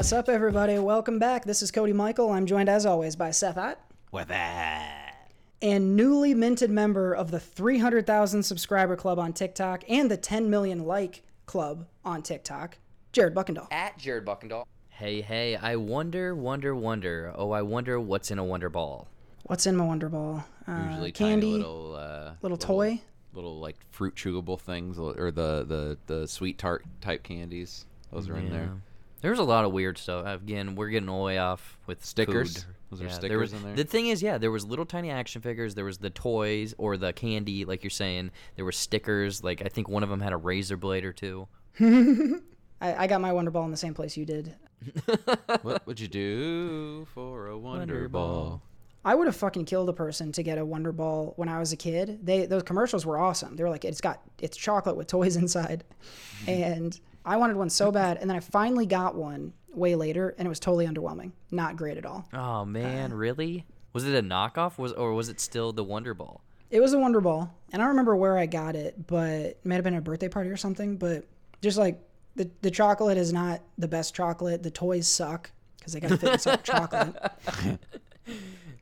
What's up, everybody? Welcome back. This is Cody Michael. I'm joined, as always, by Seth Ott With that. and newly minted member of the 300,000 subscriber club on TikTok and the 10 million like club on TikTok, Jared Buckendall. At Jared Buckendall. Hey, hey, I wonder, wonder, wonder. Oh, I wonder what's in a Wonder Ball. What's in my Wonder Ball? Uh, Usually candy. tiny little uh, little toy? little like fruit chewable things, or the the the sweet tart type candies. Those are in there. There's a lot of weird stuff. Uh, again, we're getting way off with Stickers? food. Was there there stickers was- in there? The thing is, yeah, there was little tiny action figures. There was the toys or the candy, like you're saying. There were stickers. Like I think one of them had a razor blade or two. I, I got my Wonder Ball in the same place you did. what would you do for a Wonder, Wonder Ball? Ball. I would have fucking killed a person to get a Wonder Ball when I was a kid. They those commercials were awesome. They were like, it's got it's chocolate with toys inside, and I wanted one so bad. And then I finally got one way later, and it was totally underwhelming. Not great at all. Oh man, uh. really? Was it a knockoff? Was or was it still the Wonder Ball? It was a Wonder Ball, and I don't remember where I got it, but it might have been a birthday party or something. But just like the the chocolate is not the best chocolate. The toys suck because they got to fit inside chocolate.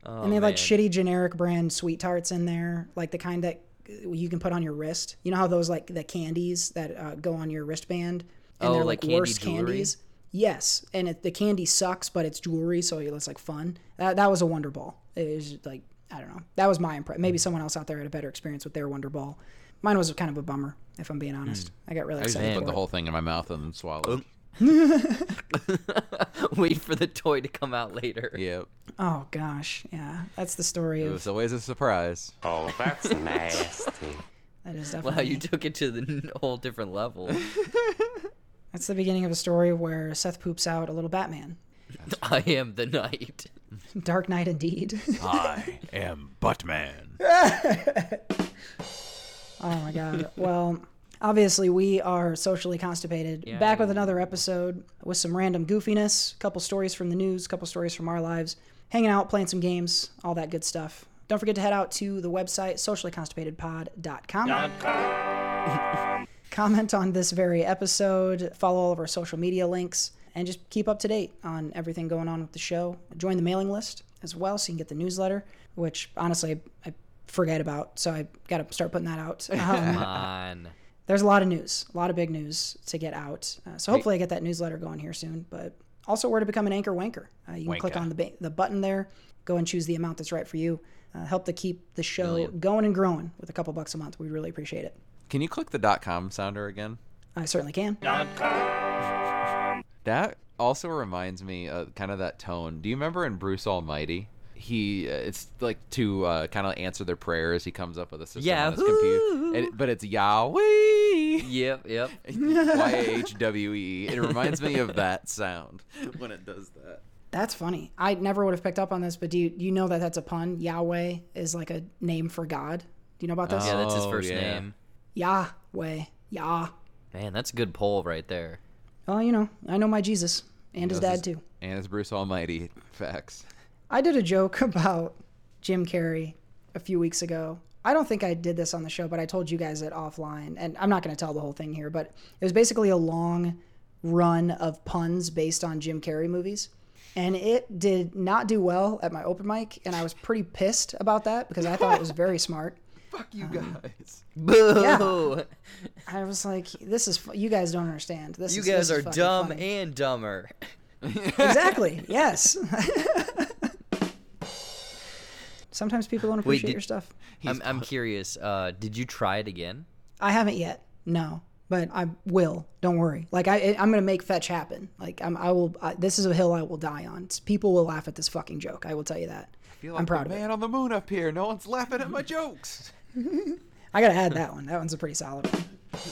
Oh, and they have oh, like shitty generic brand sweet tarts in there, like the kind that you can put on your wrist. You know how those like the candies that uh, go on your wristband, and Oh, they're like like, candy worse jewelry? candies. Yes, and it, the candy sucks, but it's jewelry, so it's like fun. That that was a Wonder Ball. It was like I don't know. That was my impression. Maybe mm. someone else out there had a better experience with their Wonder Ball. Mine was kind of a bummer, if I'm being honest. Mm. I got really I used to excited put the it. whole thing in my mouth and then swallow. Um, it. Wait for the toy to come out later. Yep. Oh gosh, yeah, that's the story It of was always a surprise. Oh, that's nasty. that is Wow, definitely. you took it to the n- whole different level. That's the beginning of a story where Seth poops out a little Batman. I am the knight. Dark Knight indeed. I am Buttman. Oh my god. Well, obviously we are socially constipated. Yeah. Back with another episode with some random goofiness, couple stories from the news, couple stories from our lives, hanging out, playing some games, all that good stuff. Don't forget to head out to the website sociallyconstipatedpod.com. Comment on this very episode, follow all of our social media links, and just keep up to date on everything going on with the show. Join the mailing list as well so you can get the newsletter, which honestly I forget about, so I got to start putting that out. Um, Come on. There's a lot of news, a lot of big news to get out. Uh, so hopefully I get that newsletter going here soon. But also where to become an anchor wanker. Uh, you can click on the ba- the button there, go and choose the amount that's right for you. Uh, help to keep the show Brilliant. going and growing with a couple bucks a month. We'd really appreciate it. Can you click the dot com sounder again? I certainly can. That also reminds me of kind of that tone. Do you remember in Bruce Almighty? He uh, it's like to uh, kind of answer their prayers. He comes up with a system on his computer, and but it's Yahweh. Yep, yep. Y A H W E. It reminds me of that sound when it does that. That's funny. I never would have picked up on this, but do you, you know that that's a pun? Yahweh is like a name for God. Do you know about this? Yeah, that's his Oh, first yeah. name. Yahweh. Yah. Man, that's a good poll right there. Well, you know, I know my Jesus and his Knows dad too. And it's Bruce Almighty. Facts. I did a joke about Jim Carrey a few weeks ago. I don't think I did this on the show, but I told you guys it offline, and I'm not going to tell the whole thing here. But it was basically a long run of puns based on Jim Carrey movies, and it did not do well at my open mic, and I was pretty pissed about that because I thought it was very smart. Fuck you um, guys. Boo! Yeah. I was like, "This is fu- you guys don't understand. This You is, guys this are dumb funny." and dumber. exactly. Yes. Sometimes people don't Wait, appreciate did- your stuff. I'm, I'm curious. Uh, did you try it again? I haven't yet. No, but I will. Don't worry. Like I, I'm gonna make fetch happen. Like I'm, I will. I, this is a hill I will die on. It's- people will laugh at this fucking joke. I will tell you that. feel like I'm proud the of it. man on the moon up here. No one's laughing at my jokes. I gotta add that one. That one's a pretty solid one.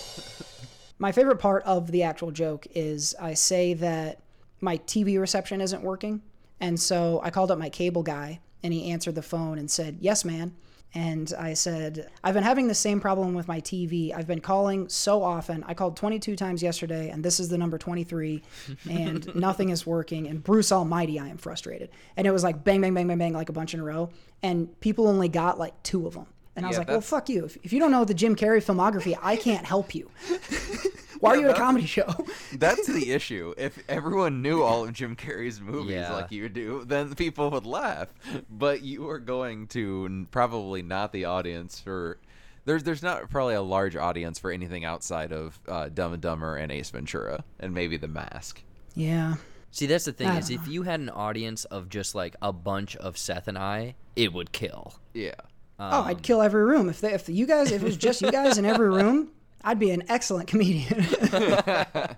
My favorite part of the actual joke is I say that my TV reception isn't working, and so I called up my cable guy, and he answered the phone and said, "Yes, man." And I said, I've been having the same problem with my TV. I've been calling so often. I called 22 times yesterday, and this is the number 23, and nothing is working. And Bruce Almighty, I am frustrated. And it was like bang, bang, bang, bang, bang, like a bunch in a row. And people only got like two of them. And I was Yeah, like, well, fuck you. If, if you don't know the Jim Carrey filmography, I can't help you. Why are you at a comedy show? That's the issue. If everyone knew all of Jim Carrey's movies Yeah. like you do, then people would laugh. But you are going to probably not the audience for. There's there's not probably a large audience for anything outside of uh, Dumb and Dumber and Ace Ventura and maybe The Mask. yeah. See, that's the thing is, don't if you had an audience of just like a bunch of Seth and I, it would kill. Yeah. oh, I'd kill every room if they, if you guys if it was just you guys in every room. I'd be an excellent comedian.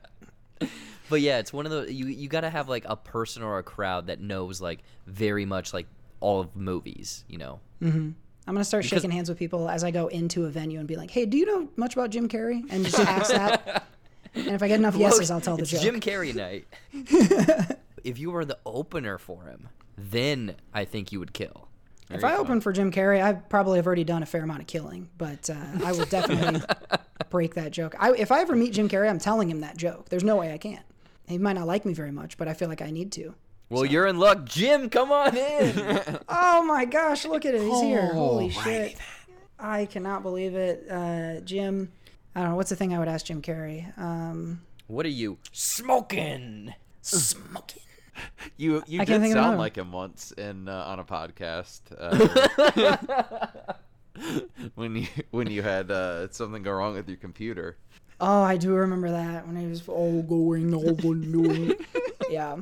But yeah, it's one of the you you got to have like a person or a crowd that knows like very much like all of movies, you know. Mhm. I'm gonna start shaking hands with people as I go into a venue and be like, "Hey, do you know much about Jim Carrey?" And just ask that. And if I get enough yeses, I'll tell the it's joke. Jim Carrey night. if you were the opener for him, then I think you would kill. If I open for Jim Carrey, I probably have already done a fair amount of killing, but uh, I will definitely break that joke. I, if I ever meet Jim Carrey, I'm telling him that joke. There's no way I can't. He might not like me very much, but I feel like I need to. Well, you're in luck, Jim. Come on in. Oh my gosh, look at it. He's here. Holy shit. I cannot believe it. Uh, Jim, I don't know. What's the thing I would ask Jim Carrey? Um, what are you smoking? smoking. You you I did can't think of sound like him once in uh, on a podcast uh, when you when you had uh, something go wrong with your computer. Oh, I do remember that when he was all going over doing. yeah,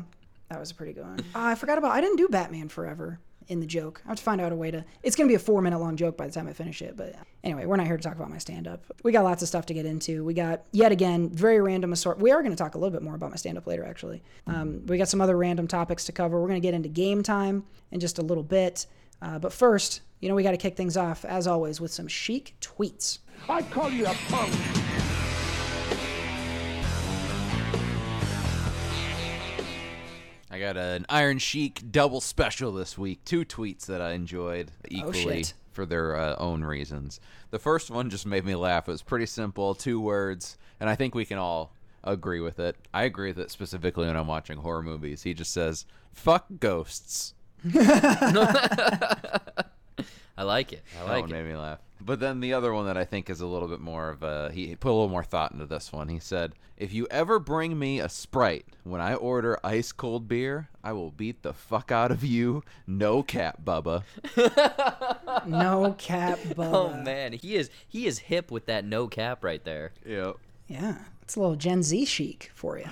that was a pretty good one. Ah, I forgot about. I didn't do Batman Forever in the joke. I have to find out a way to. It's gonna be a four minute long joke by the time I finish it. But anyway, we're not here to talk about my stand up. We got lots of stuff to get into. We got yet again very random assort. We are gonna talk a little bit more about my stand up later. Actually, um, we got some other random topics to cover. We're gonna get into game time in just a little bit. Uh, but first, you know, we got to kick things off as always with some Sheik tweets. I call you a punk. I got an Iron Sheik double special this week. Two tweets that I enjoyed equally Oh, for their uh, own reasons. The first one just made me laugh. It was pretty simple, two words, and I think we can all agree with it. I agree with it specifically when I'm watching horror movies. He just says, "Fuck ghosts." I like it. I That like one it. made me laugh. But then the other one that I think is a little bit more of a he put a little more thought into this one. He said, "If you ever bring me a Sprite when I order ice cold beer, I will beat the fuck out of you. No cap, Bubba." No cap, Bubba. Oh man, he is he is hip with that no cap right there. Yep. Yeah, it's a little Gen Z chic for you.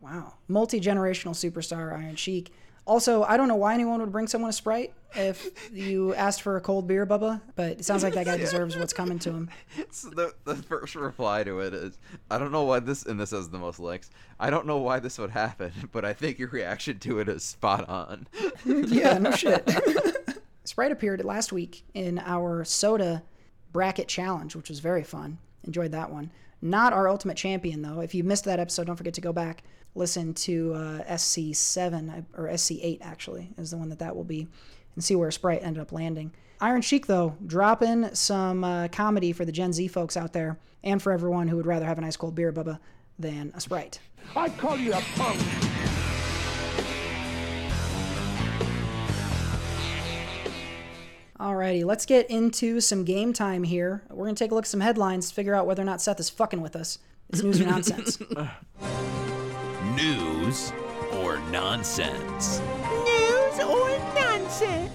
Wow. Multi generational superstar Iron Sheik. Also, I don't know why anyone would bring someone a Sprite if you asked for a cold beer, Bubba, but it sounds like that guy deserves what's coming to him. So the the first reply to it is, "I don't know why this," and this has the most likes. I don't know why this would happen, but I think your reaction to it is spot on. Yeah, no shit. Sprite appeared last week in our soda bracket challenge, which was very fun. Enjoyed that one. Not our ultimate champion, though. If you missed that episode, don't forget to go back, listen to uh, SC7, or SC8, actually, is the one that that will be, and see where Sprite ended up landing. Iron Sheik, though, dropping some uh, comedy for the Gen Z folks out there, and for everyone who would rather have a nice cold beer, Bubba, than a Sprite. I call you a punk. Alrighty, let's get into some game time here. We're gonna take a look at some headlines, figure out whether or not Seth is fucking with us. It's news or nonsense. News or nonsense? News or nonsense?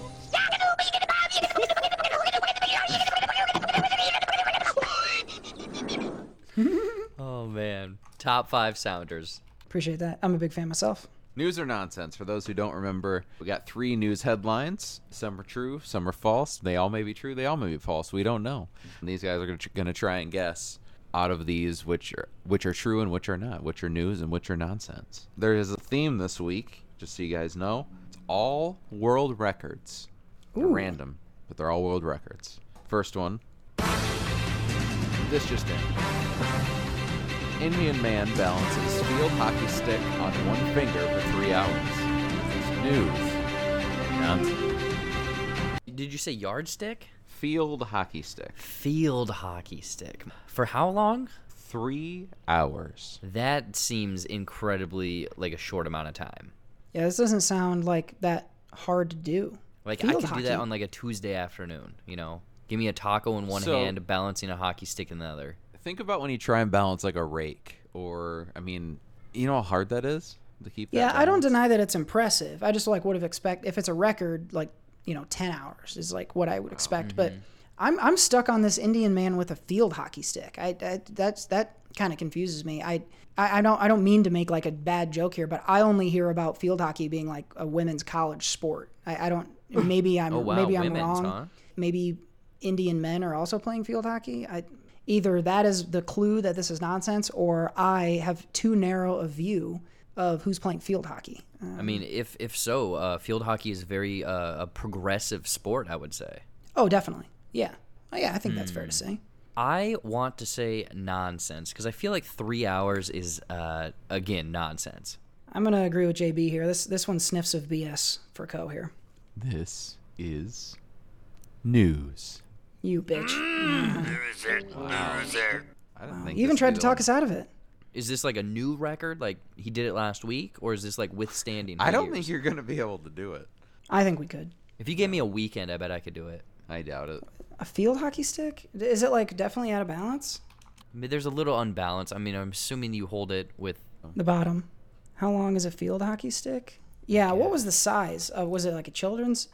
Oh man, top five sounders. Appreciate that. I'm a big fan myself. News or nonsense? For those who don't remember, we got three news headlines. Some are true, some are false. They all may be true, they all may be false. We don't know. And these guys are going to try and guess out of these which are which are true and which are not, which are news and which are nonsense. There is a theme this week, just so you guys know. It's all world records. They're random, but they're all world records. First one. This just in. Indian man balances field hockey stick on one finger for three hours. This is news. Nonsense. Did you say yardstick? Field hockey stick. Field hockey stick. For how long? Three hours. That seems incredibly like a short amount of time. Yeah, this doesn't sound like that hard to do. Like I Field could do that on like a Tuesday afternoon. You know, give me a taco in one So- hand, balancing a hockey stick in the other. Think about when you try and balance like a rake or I mean, you know how hard that is to keep. that Yeah, I don't deny that it's impressive. I just like would have expect if it's a record, like you know, ten hours is like what I would oh, expect. Mm-hmm. But I'm I'm stuck on this Indian man with a field hockey stick. I, I that's that kind of confuses me. I, I I don't I don't mean to make like a bad joke here, but I only hear about field hockey being like a women's college sport. I, I don't. Oh, maybe I'm Oh, wow, maybe I'm women's, wrong. huh? Maybe Indian men are also playing field hockey. I either that is the clue that this is nonsense, or I have too narrow a view of who's playing field hockey. Uh, I mean, if if so, uh, field hockey is very uh, a progressive sport. I would say. oh, definitely. Yeah. Oh, yeah, I think that's Hmm. fair to say. I want to say nonsense because I feel like three hours is uh, again nonsense. I'm gonna agree with JB here. This this one sniffs of BS for Co here. This is news. You bitch. I didn't think You even tried to talk the us out of it. Is this like a new record? Like he did it last week, or is this like withstanding? I don't years? think you're gonna be able to do it. I think we could. If you gave me a weekend, I bet I could do it. I doubt it. A field hockey stick? Is it like definitely out of balance? I mean, there's a little unbalance. I mean, I'm assuming you hold it with. The bottom. How long is a field hockey stick? Yeah. What was the size? Uh, was it like a children's?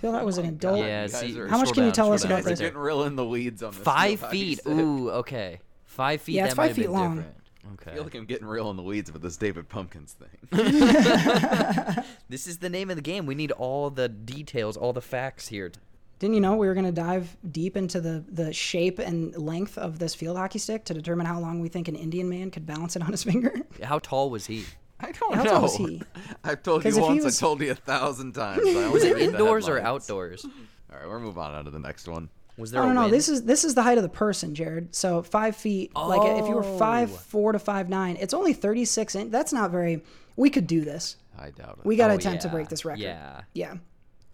Field hockey was an adult. Yeah, you guys see, How much scroll can you tell us about right Guys are this? getting real in the weeds on this. Five feet. Ooh, okay. Five feet. Yeah, that it's might five feet long. different. I feel like I'm getting real in the weeds with this David Pumpkins thing. This is the name of the game. We need all the details, all the facts here. Didn't you know we were going to dive deep into the, the shape and length of this field hockey stick to determine how long we think an Indian man could balance it on his finger? How tall was he? I don't How know. tall was he? I've told 'Cause you if he once. was- I told you a thousand times. I only Was it read the indoors or headlines. outdoors? All right, we're moving on to the next one. Was there I a don't know. wind? This is this is the height of the person, Jared. So five feet. Like if you were five oh. four to five nine, it's only thirty six inch. That's not very. We could do this. I doubt it. We got to Oh, attempt to break this record. Yeah. Yeah.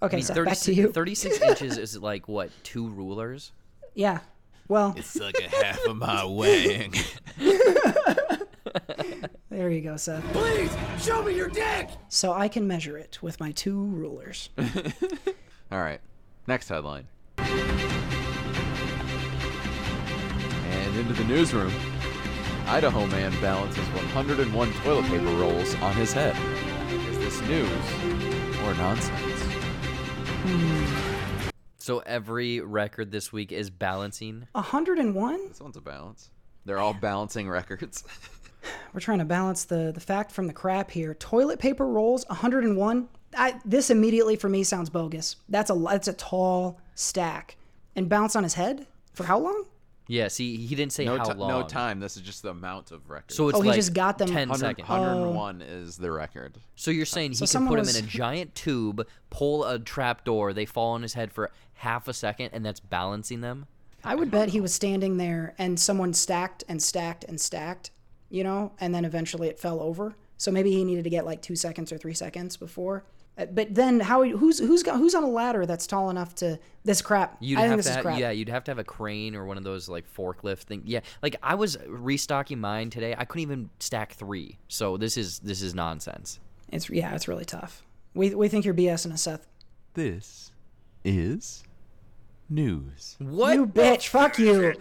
Okay, I mean, so 36, back to you. 36 inches is like what? Two rulers? Yeah. Well, It's like a half of my wang. there you go, Seth. Please, show me your dick! So I can measure it with my two rulers. All right, next headline. Into the newsroom. Idaho man balances 101 toilet paper rolls on his head. Is this news or nonsense? Hmm. So every record this week is balancing. 101? This one's a balance. They're all balancing records. We're trying to balance the the fact from the crap here. Toilet paper rolls 101. I, this immediately for me sounds bogus. That's a that's a tall stack. And bounce on his head for how long? Yeah, see, he didn't say no, how ti- long. no time. This is just the amount of records. So it's Oh, he like just got them- 10 100 seconds. 101 is the record. So you're saying So he can someone put him in a giant tube, pull a trap door, they fall on his head for half a second, and that's balancing them? I would bet he was standing there and someone stacked and stacked and stacked, you know, and then eventually it fell over. So maybe he needed to get like two seconds or three seconds before. Uh, But then how who's who's got who's on a ladder that's tall enough to this crap? You'd I think have this to, is crap. yeah, you'd have to have a crane or one of those like forklift thing. Yeah, like I was restocking mine today. I couldn't even stack three. So this is this is nonsense. It's yeah, it's really tough. We we think you're BSing us, Seth. This is news. What? You bitch, fuck you.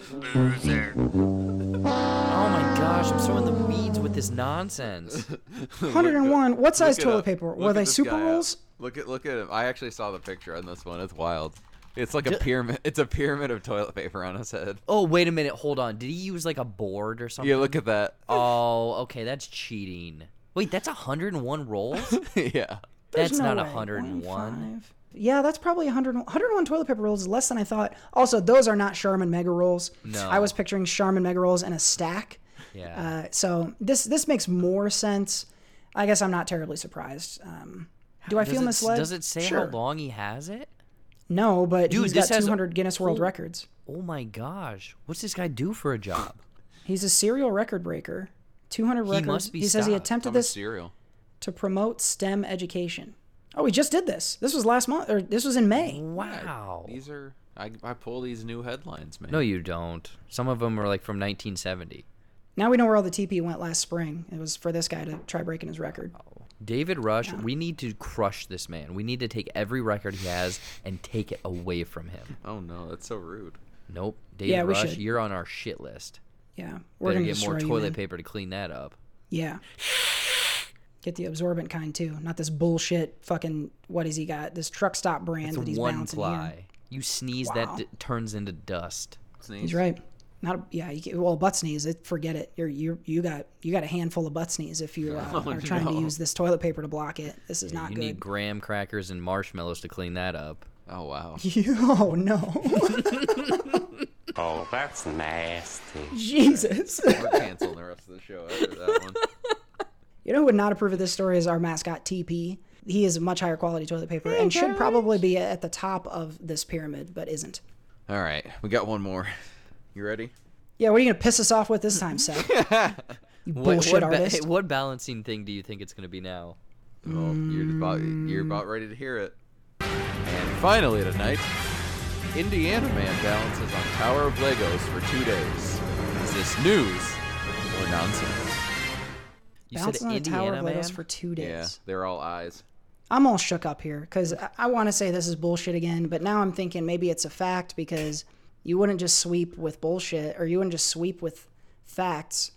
Oh my gosh, I'm so in the weeds with this nonsense. 101. What size toilet up. paper? Look Were they super rolls? Look at look at him. I actually saw the picture on this one. It's wild. It's like a pyramid. It's a pyramid of toilet paper on his head. oh, wait a minute, hold on. Did he use like a board or something? Yeah, look at that. Oh, okay, that's cheating. Wait, that's 101 rolls? yeah. There's That's no not way. 101. One, five. Yeah, that's probably 100, 101 toilet paper rolls is less than I thought. Also, those are not Charmin Mega Rolls. No. I was picturing Charmin Mega Rolls in a stack. Yeah. Uh, so this this makes more sense. I guess I'm not terribly surprised. Um, do I does feel it, misled? Does it say sure. how long he has it? No, but Dude, he's this got has- 200 Guinness World Hol- Records. Oh my gosh. What's this guy do for a job? He's a serial record breaker. 200 He records. must be he says he attempted How much this cereal? to promote STEM education. Oh, we just did this. This was last month, or this was in May. Wow. These are I, I pull these new headlines, man. No, you don't. Some of them are like from 1970. Now we know where all the TP went last spring. It was for this guy to try breaking his record. Oh. David Rush, we need to crush this man. We need to take every record he has and take it away from him. Oh no, that's so rude. Nope. David Yeah, Rush, should. you're on our shit list. Yeah, we're Better gonna get more destroy you, toilet paper to clean that up. Yeah. Get the absorbent kind too, not this bullshit fucking. What has he got? This truck stop brand It's that he's one bouncing ply. here. You sneeze, Wow. that d- turns into dust. He's right. Not a, yeah. You can, well, butt sneeze. It, forget it. You're you you got you got a handful of butt sneeze if you uh, Oh, are trying to use this toilet paper to block it. This is Yeah, not you good. need graham crackers and marshmallows to clean that up. Oh wow. oh no, Oh, that's nasty. Jesus! We're canceling the rest of the show after that one. You know who would not approve of this story is our mascot TP. He is a much higher quality toilet paper and should probably be at the top of this pyramid, but isn't. All right, we got one more. You ready? Yeah, what are you gonna piss us off with this time, Seth? You What, bullshit what, ba- artist. what balancing thing do you think it's going to be now? Oh, you're about you're about ready to hear it. And finally tonight, Indiana man balances on Tower of Legos for two days. Is this news or nonsense? You Bouncing said on a Indiana tower of man? Legos for two days. Yeah, they're all eyes. I'm all shook up here because I, I want to say this is bullshit again, but now I'm thinking maybe it's a fact because you wouldn't just sweep with bullshit or you wouldn't just sweep with facts,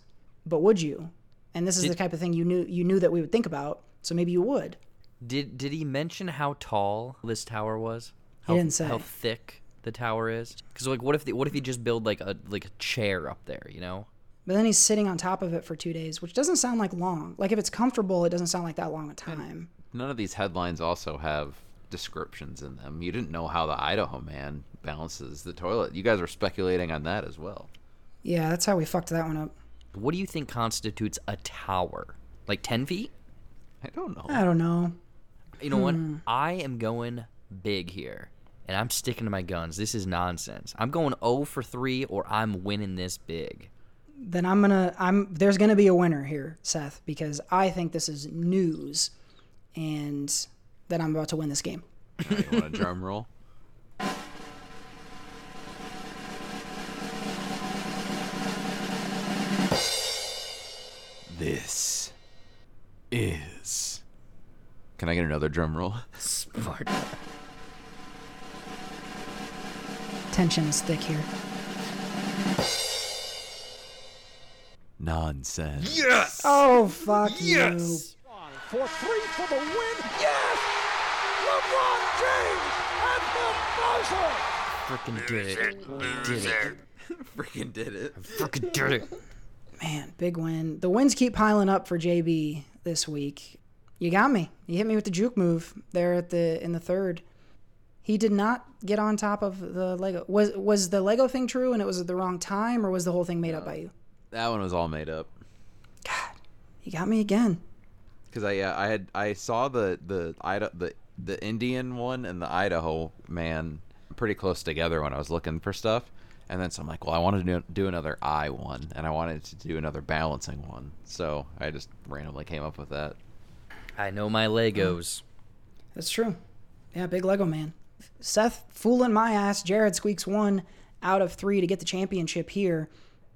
but would you? And this is the type of thing you knew you knew that we would think about, so maybe you would. Did did he mention how tall this tower was? He How, didn't say. how thick the tower is. Because like, what if the, what if he just build like a like a chair up there? You know? But then he's sitting on top of it for two days, which doesn't sound like long. Like if it's comfortable, it doesn't sound like that long a time. None of these headlines also have descriptions in them. You didn't know how the Idaho man balances the toilet. You guys were speculating on that as well. Yeah, that's how we fucked that one up. What do you think constitutes a tower? Like ten feet? I don't know. I don't know. You know what? Hmm. I am going big here. And I'm sticking to my guns. This is nonsense. I'm going 0 for 3 or I'm winning this big. Then I'm gonna I'm there's gonna be a winner here, Seth, because I think this is news, and that I'm about to win this game. you want a drum roll? This is. Can I get another drum roll? Sparta. Tension is thick here. Nonsense. Yes! Oh fuck Yes! For three for the win. Yes! LeBron James at the buzzer. Freaking did it. Did it. Freaking did it. Freaking did it. Man, big win. The wins keep piling up for JB this week. You got me. You hit me with the juke move there at the in the third. He did not get on top of the Lego. Was was the Lego thing true and it was at the wrong time, or was the whole thing made up by you? That one was all made up. God, you got me again. Cause I yeah I had I saw the the Ida the the Indian one and the Idaho man pretty close together when I was looking for stuff, and then so I'm like, well, I wanted to do, do another I one, and I wanted to do another balancing one, so I just randomly came up with that. I know my Legos. That's true. Yeah, big Lego man. Seth fooling my ass. Jared squeaks one out of three to get the championship here.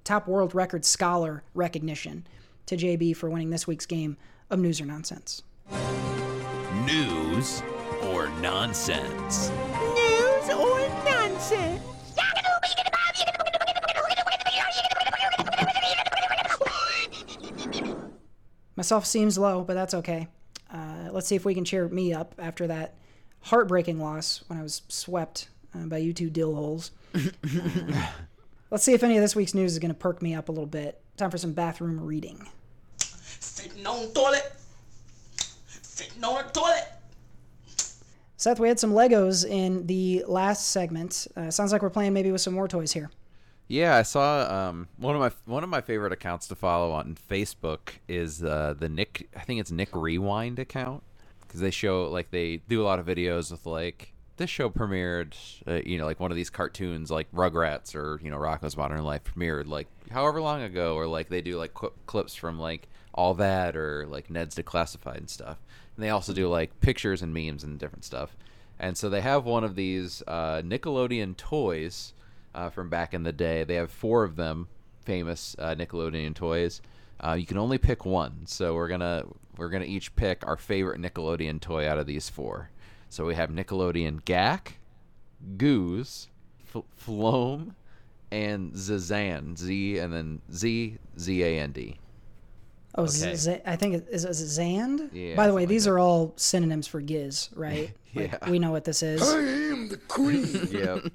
Top world record scholar recognition to JB for winning this week's game of News or Nonsense. News or nonsense? News or nonsense? My self seems low, but that's okay. Uh, let's see if we can cheer me up after that heartbreaking loss when I was swept uh, by you two dill holes. Uh, let's see if any of this week's news is going to perk me up a little bit. Time for some bathroom reading. Sitting on toilet. Sitting on the toilet. Seth, we had some Legos in the last segment. Uh, sounds like we're playing maybe with some more toys here. Yeah, I saw um, one of my one of my favorite accounts to follow on Facebook is uh, the Nick. I think it's Nick Rewind account because they show like they do a lot of videos with like this show premiered, uh, you know, like one of these cartoons like Rugrats or you know Rocko's Modern Life premiered like however long ago, or like they do like cl- clips from like all that or like Ned's Declassified and stuff. And they also do like pictures and memes and different stuff. And so they have one of these uh, Nickelodeon toys uh, from back in the day. They have four of them, famous uh, Nickelodeon toys. Uh, you can only pick one, so we're gonna we're gonna each pick our favorite Nickelodeon toy out of these four. So we have Nickelodeon Gak, Goose, F- Floam, and Zazand. Z and then Z Z A N D. Oh, Okay. Z- I think it is, is it Zand. Yeah, By the way, like these that. are all synonyms for Giz, right? Like, Yeah. we know what this is. I am the queen. yep.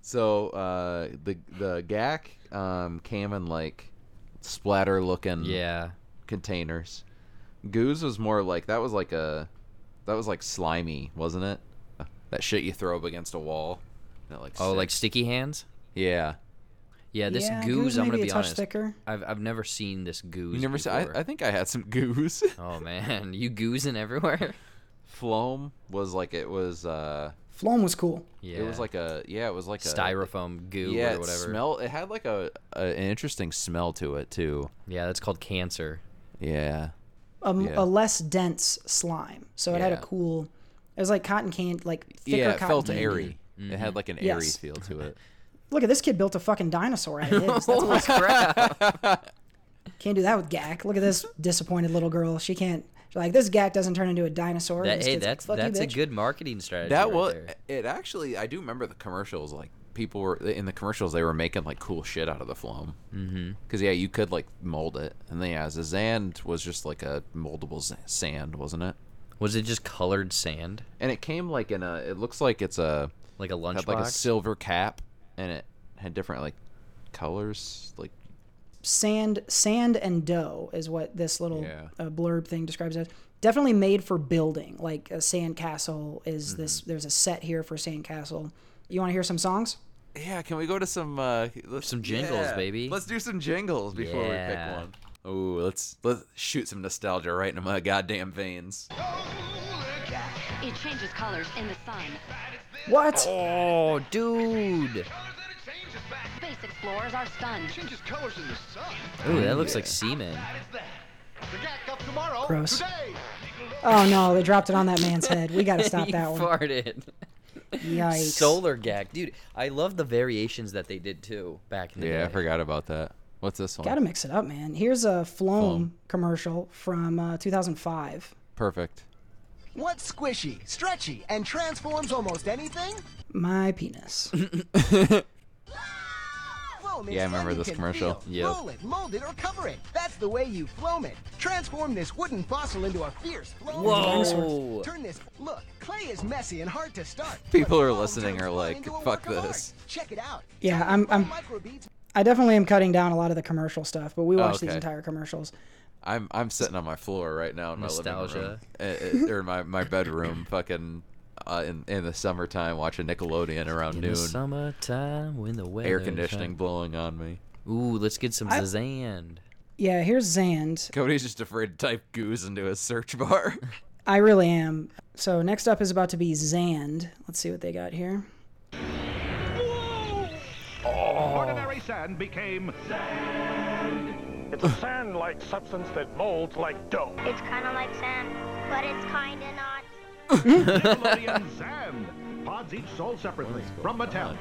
So uh, the the Gak um, came in like splatter looking Yeah. containers. Goose was more like that was like a that was like slimy, wasn't it? That shit you throw up against a wall. That like Oh, like sticky hands? yeah. Yeah, this yeah, goose, Goose I'm maybe gonna a be touch honest. thicker. I've I've never seen this goose. You never said. I. I think I had some goose. Oh man, you goosing everywhere. Floam was like it was. uh Floam was cool. Yeah. It was like a yeah. It was like a styrofoam goo Yeah, or it whatever. smell. It had like a, a an interesting smell to it too. Yeah, that's called cancer. Yeah. A, m- Yeah. a less dense slime, so it had a cool. It was like cotton candy, like thicker yeah, it cotton felt candy. airy. It mm-hmm. had like an airy Yes. feel to it. Look at this kid built a fucking dinosaur out of his. That's Holy crap! Can't do that with Gak. Look at this disappointed little girl. She can't. She's like this Gak doesn't turn into a dinosaur. That- hey, kid's like, that's you, that's a good marketing strategy. That right was there. it. Actually, I do remember the commercials. Like people were in the commercials, they were making like cool shit out of the foam. Mm-hmm. Because yeah, you could like mold it, and then yeah, Zazand was just like a moldable z- sand, wasn't it? Was it just colored sand, And it came like in a. It looks like it's a like a had like a silver cap, and it had different like colors, like sand, sand and dough is what this little Yeah. uh, blurb thing describes as. Definitely made for building. Like a sand castle is this. Mm-hmm. There's a set here for sand castle. You want to hear some songs? Yeah, can we go to some uh let's- Some jingles, baby. Let's do some jingles before we pick Yeah. one. Ooh, let's let's shoot some nostalgia right into my goddamn veins. It changes colors in the sun. What? Oh, dude! Space explorers are stunned. Changes colors in the sun. Ooh, that looks like semen. The Gak up tomorrow. Gross. Oh no, they dropped it on that man's head. We got to stop you that one. farted. Yikes. Solar Gak, dude. I love the variations that they did too back in the Yeah, I forgot about that. What's this one? Got to mix it up, man. Here's a Floam Floam. commercial from uh, 2005. Perfect. What's squishy, stretchy, and transforms almost anything? My penis. Floam Yeah, I remember this commercial. Yeah. Yep. Roll it, mold it, or cover it. That's the way you floam it. Transform this wooden fossil into a fierce flowing Whoa. Turn this. Look, clay is messy and hard to start. People are listening are like, "Fuck this." Check it out. Yeah, I'm- I'm- I definitely am cutting down a lot of the commercial stuff, but we watch these okay. entire commercials. I'm I'm sitting on my floor right now in my living room, uh, uh, or my my bedroom, fucking uh, in in the summertime watching Nickelodeon around In noon, the summertime when the weather air conditioning blowing on me. Ooh, let's get some I- Zazand. Yeah, here's Zand. Cody's just afraid to type goose into his search bar. I really am. So next up is about to be Zand. Let's see what they got here. Ordinary sand became sand. It's a sand-like substance that molds like dough. It's kind of like sand, but it's kind of not. Nickelodeon Sand. Pods each sold separately from Mattel.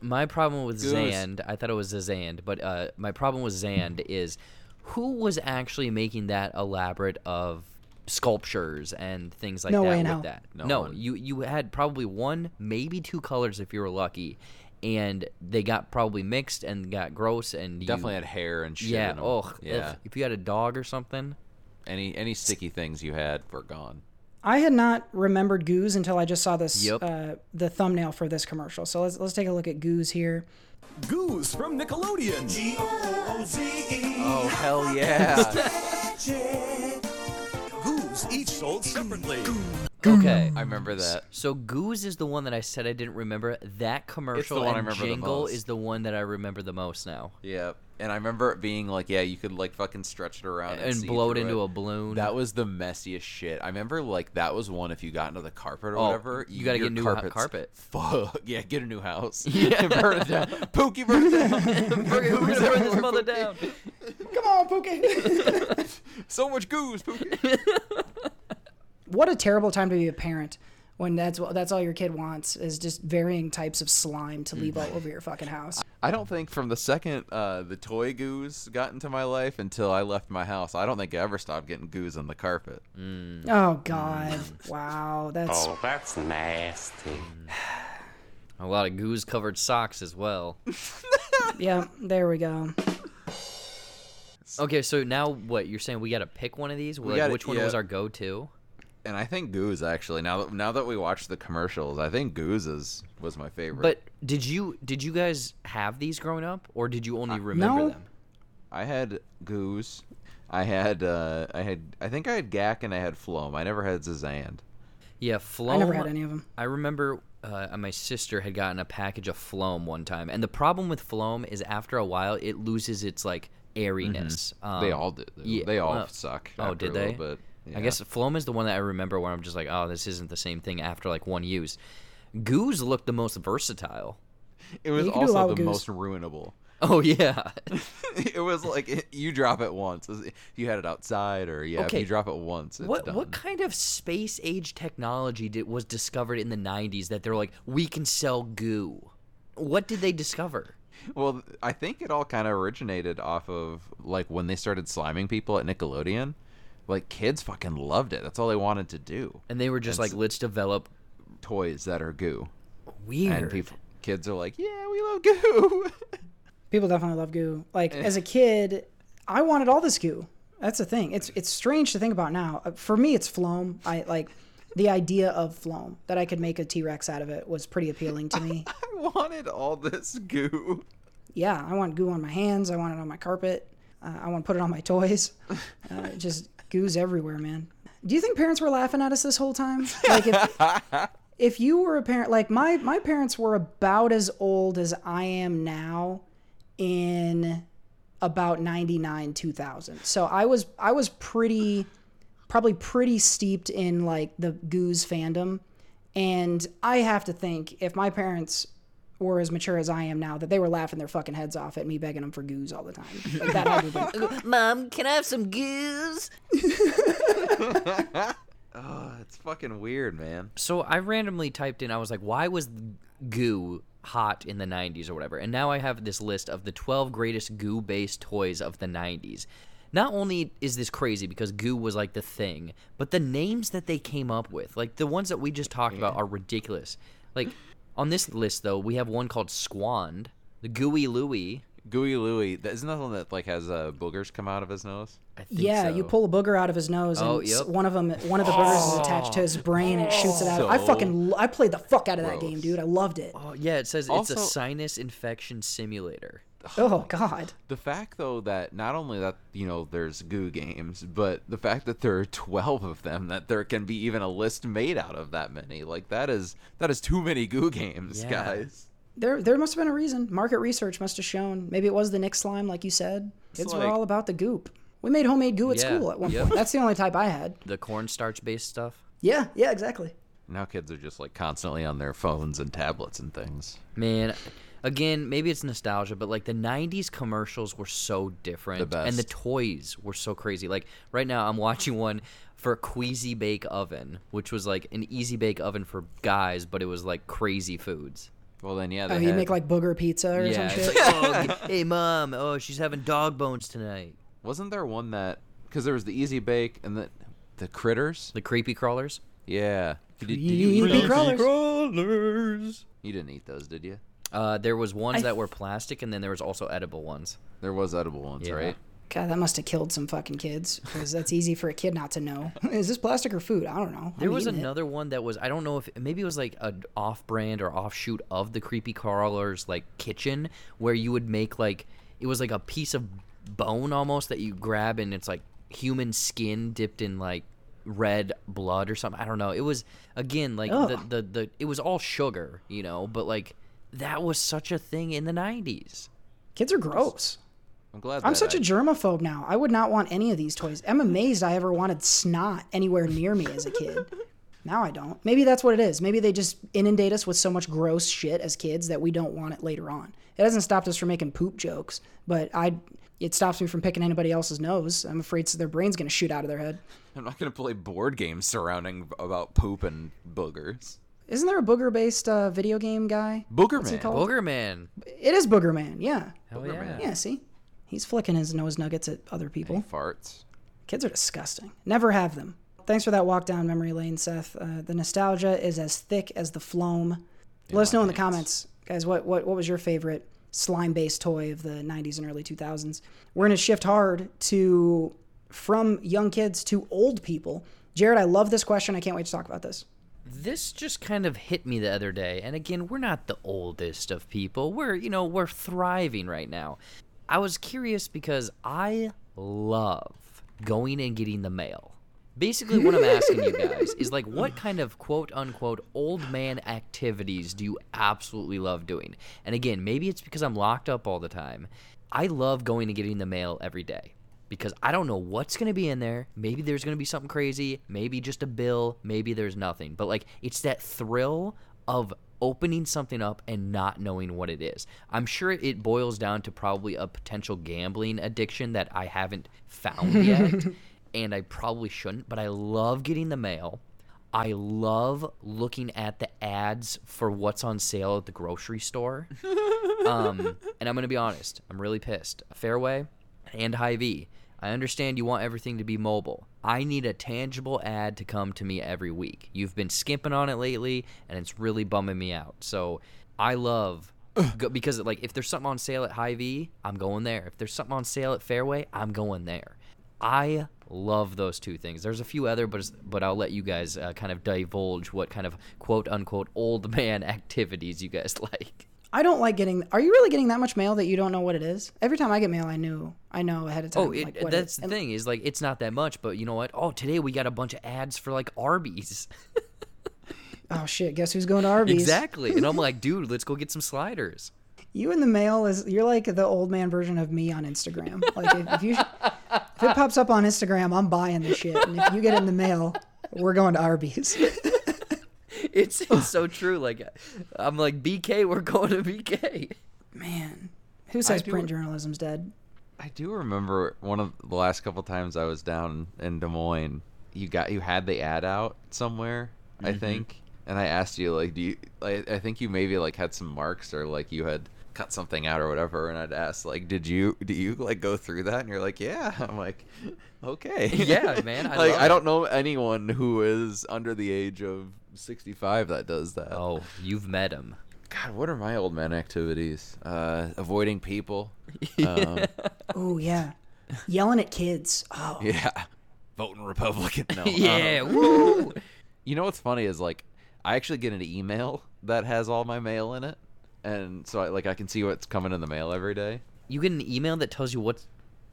My problem with Goose. Zand, I thought it was a Zand, but uh, my problem with Zand is who was actually making that elaborate of sculptures and things like No that way in with hell. that? No one. you you had probably one, maybe two colors if you were lucky, and they got probably mixed and got gross and you- Definitely had hair and shit. yeah. in 'em. Oh, yeah. If, if you had a dog or something, Any any sticky things you had were gone. I had not remembered Goose until I just saw this Yep. uh, the thumbnail for this commercial. So let's let's take a look at Goose here. Goose from Nickelodeon. Oh hell yeah! Goose each sold separately. Okay. I mm. remember that. So Goose is the one that I said I didn't remember. That commercial one I and remember the jingle most. is the one that I remember the most now. Yeah, and I remember it being like, yeah, you could like fucking stretch it around and, And see blow it through into a balloon. That was the messiest shit. I remember like that was one. If you got into the carpet or Oh, whatever, you gotta your get new ho- carpet's- carpet. Fuck yeah, get a new house. Yeah, burn it down. Pookie, burn it down. Who's burn this mother down? Come on, Pookie. so much goose, Pookie. What a terrible time to be a parent when that's that's all your kid wants is just varying types of slime to leave mm. all over your fucking house. I don't think from the second uh, the toy goose got into my life until I left my house, I don't think I ever stopped getting goose on the carpet. Mm. Oh mm. God! Wow, that's Oh, that's nasty. A lot of goose covered socks as well. yeah, there we go. Okay, so now what you're saying? We got to pick one of these. We Like, gotta- which one yeah. was our go-to? And I think Goose actually. Now that now that we watched the commercials, I think Goose is was my favorite. But did you did you guys have these growing up, or did you only remember no. them? I had Goose. I had uh I had I think I had Gak and I had Floam. I never had Zazand. Yeah, Floam. I never had any of them. I remember uh, my sister had gotten a package of Floam one time, and the problem with Floam is after a while it loses its like airiness. Mm-hmm. they Um, all did. yeah, they all well- suck. Oh, did a they? Little bit. I guess Floam is the one that I remember where I'm just like, oh, this isn't the same thing after like one use. Goose looked the most versatile. it was you can do a lot also with the Goose. most ruinable. Oh yeah. it was like it- you drop it once. If you had it outside, or yeah, if you drop it once, it's what done. what kind of space age technology did, was discovered in the 90s that they're like we can sell goo? What did they discover? Well, I think it all kind of originated off of like when they started sliming people at Nickelodeon. Like kids fucking loved it. That's all they wanted to do. And they were just And like let's develop toys that are goo. weird. And people, kids are like, yeah, we love goo. People definitely love goo. Like as a kid, I wanted all this goo. That's the thing. It's it's strange to think about now. Uh, For me, it's Floam. I like the idea of Floam that I could make a T Rex out of it was pretty appealing to me. I wanted all this goo. yeah, I want goo on my hands. I want it on my carpet. Uh, I want to put it on my toys. Uh, just goo's everywhere, man. Do you think parents were laughing at us this whole time? Like if, if you were a parent, like my my parents were about as old as I am now, in about 99 2000 so i was i was pretty probably pretty steeped in like the goose fandom and i have to think if my parents were as mature as i am now that they were laughing their fucking heads off at me begging them for goose all the time like that had to have been Mom, can I have some goose? Oh, it's fucking weird, man. So I randomly typed in, I was like, why was goo hot in the 90s or whatever? And now I have this list of the 12 greatest goo based toys of the 90s. Not only is this crazy because goo was like the thing, but the names that they came up with, like the ones that we just talked about, are ridiculous. Like on this list, though, we have one called Squand, the Gooey Louie. Gooey Louie, that isn't that the one that like has uh, boogers come out of his nose? I think yeah so. you pull a booger out of his nose and Oh, yep. one of them one of the boogers is attached to his brain and it shoots it out i fucking i played the fuck out of that game dude i loved it Oh, yeah, it says it's a sinus infection simulator. Oh god The fact though that not only that you know there's goo games, but the fact that there are twelve of them, that there can be even a list made out of that many, like that is that is too many goo games, Yeah. guys. There, there must have been a reason. Market research must have shown. Maybe it was the Nick slime, like you said. Kids were like- all about the goop. We made homemade goo at Yeah, school at one yep. point. That's the only type I had. The cornstarch based stuff. Yeah, yeah, exactly. Now kids are just like constantly on their phones and tablets and things. Man, again, maybe it's nostalgia, but like the '90s commercials were so different, The and the toys were so crazy. Like right now, I'm watching one for a Queasy Bake Oven, which was like an easy bake oven for guys, but it was like crazy foods. Well then, yeah, Oh, they you had- make like booger pizza or yeah, some it's shit. like, oh, hey mom, oh she's having dog bones tonight. wasn't there one that because there was the Easy Bake and the the critters. The creepy crawlers. Yeah, did, did you eat Creepy those? crawlers. You didn't eat those, did you? Uh, there was ones I that were plastic, and then there was also edible ones. There was edible ones, Yeah. right? God, that must have killed some fucking kids because that's easy for a kid not to know. Is this plastic or food? I don't know. There I'm was eating it. another one that was I don't know if maybe it was like an off-brand or offshoot of the creepy crawlers like kitchen where you would make like it was like a piece of bone almost that you grab and it's like human skin dipped in like red blood or something. I don't know. It was again like the, the the it was all sugar, you know, but like that was such a thing in the 90s. Kids are gross. I'm glad. I'm such I- a germaphobe now. I would not want any of these toys. I'm amazed I ever wanted snot anywhere near me as a kid. Now I don't. Maybe that's what it is. Maybe they just inundate us with so much gross shit as kids that we don't want it later on. It hasn't stopped us from making poop jokes, but I it stops me from picking anybody else's nose. I'm afraid their brain's going to shoot out of their head. I'm not gonna play board games surrounding about poop and boogers. Isn't there a booger based uh, video game guy? Booger What's Man. Booger Man. It is Booger Man, yeah. Hell Booger yeah. Man. Yeah, see? He's flicking his nose nuggets at other people. Farts. Kids are disgusting. Never have them. Thanks for that walk down memory lane, Seth. Uh, the nostalgia is as thick as the Floam. Let us know in the comments, guys. What what what was your favorite slime based toy of the 90s and early 2000s. We're going to shift hard to from young kids to old people. Jared, I love this question. I can't wait to talk about this. This just kind of hit me the other day. And again, we're not the oldest of people. We're, you know, we're thriving right now. I was curious because I love going and getting the mail. Basically, what I'm asking you guys is like, what kind of quote unquote old man activities do you absolutely love doing? And again, maybe it's because I'm locked up all the time. I love going and getting the mail every day because I don't know what's going to be in there. Maybe there's going to be something crazy, maybe just a bill, maybe there's nothing. But like, it's that thrill of opening something up and not knowing what it is. I'm sure it boils down to probably a potential gambling addiction that I haven't found yet and I probably shouldn't, but I love getting the mail. I love looking at the ads for what's on sale at the grocery store. um, and I'm going to be honest, I'm really pissed. A Fairway and Hy-Vee. I understand you want everything to be mobile. I need a tangible ad to come to me every week. You've been skimping on it lately, and it's really bumming me out. So I love go, because like if there's something on sale at Hy-Vee, I'm going there. If there's something on sale at Fairway, I'm going there. I love those two things. There's a few other, but but I'll let you guys uh, kind of divulge what kind of quote unquote old man activities you guys like. I don't like getting. Are you really getting that much mail that you don't know what it is? Every time I get mail, I knew. I know ahead of oh, time. Oh, it, like, that's the thing is like it's not that much, but you know what? Oh, today we got a bunch of ads for like Arby's. oh shit! Guess who's going to Arby's? Exactly, and I'm like, dude, let's go get some sliders. You in the mail is you're like the old man version of me on Instagram. Like if, if you if it pops up on Instagram, I'm buying the shit, and if you get it in the mail, we're going to Arby's. it's, it's so true. Like I'm like BK, we're going to BK. Man, who says print journalism's dead? I do remember one of the last couple times I was down in Des Moines. You got you had the ad out somewhere, mm-hmm. I think, and I asked you like, do you? I, I think you maybe like had some marks or like you had cut something out or whatever and i'd ask like did you do you like go through that and you're like yeah i'm like okay yeah man I like i don't know anyone who is under the age of 65 that does that. Oh you've met him. God what are my old man activities? Uh avoiding people. Um, oh yeah. Yelling at kids. Oh. Yeah. Voting republican. No. Yeah. Um, woo you know what's funny is like i actually get an email that has all my mail in it and so I like I can see what's coming in the mail every day. You get an email that tells you what's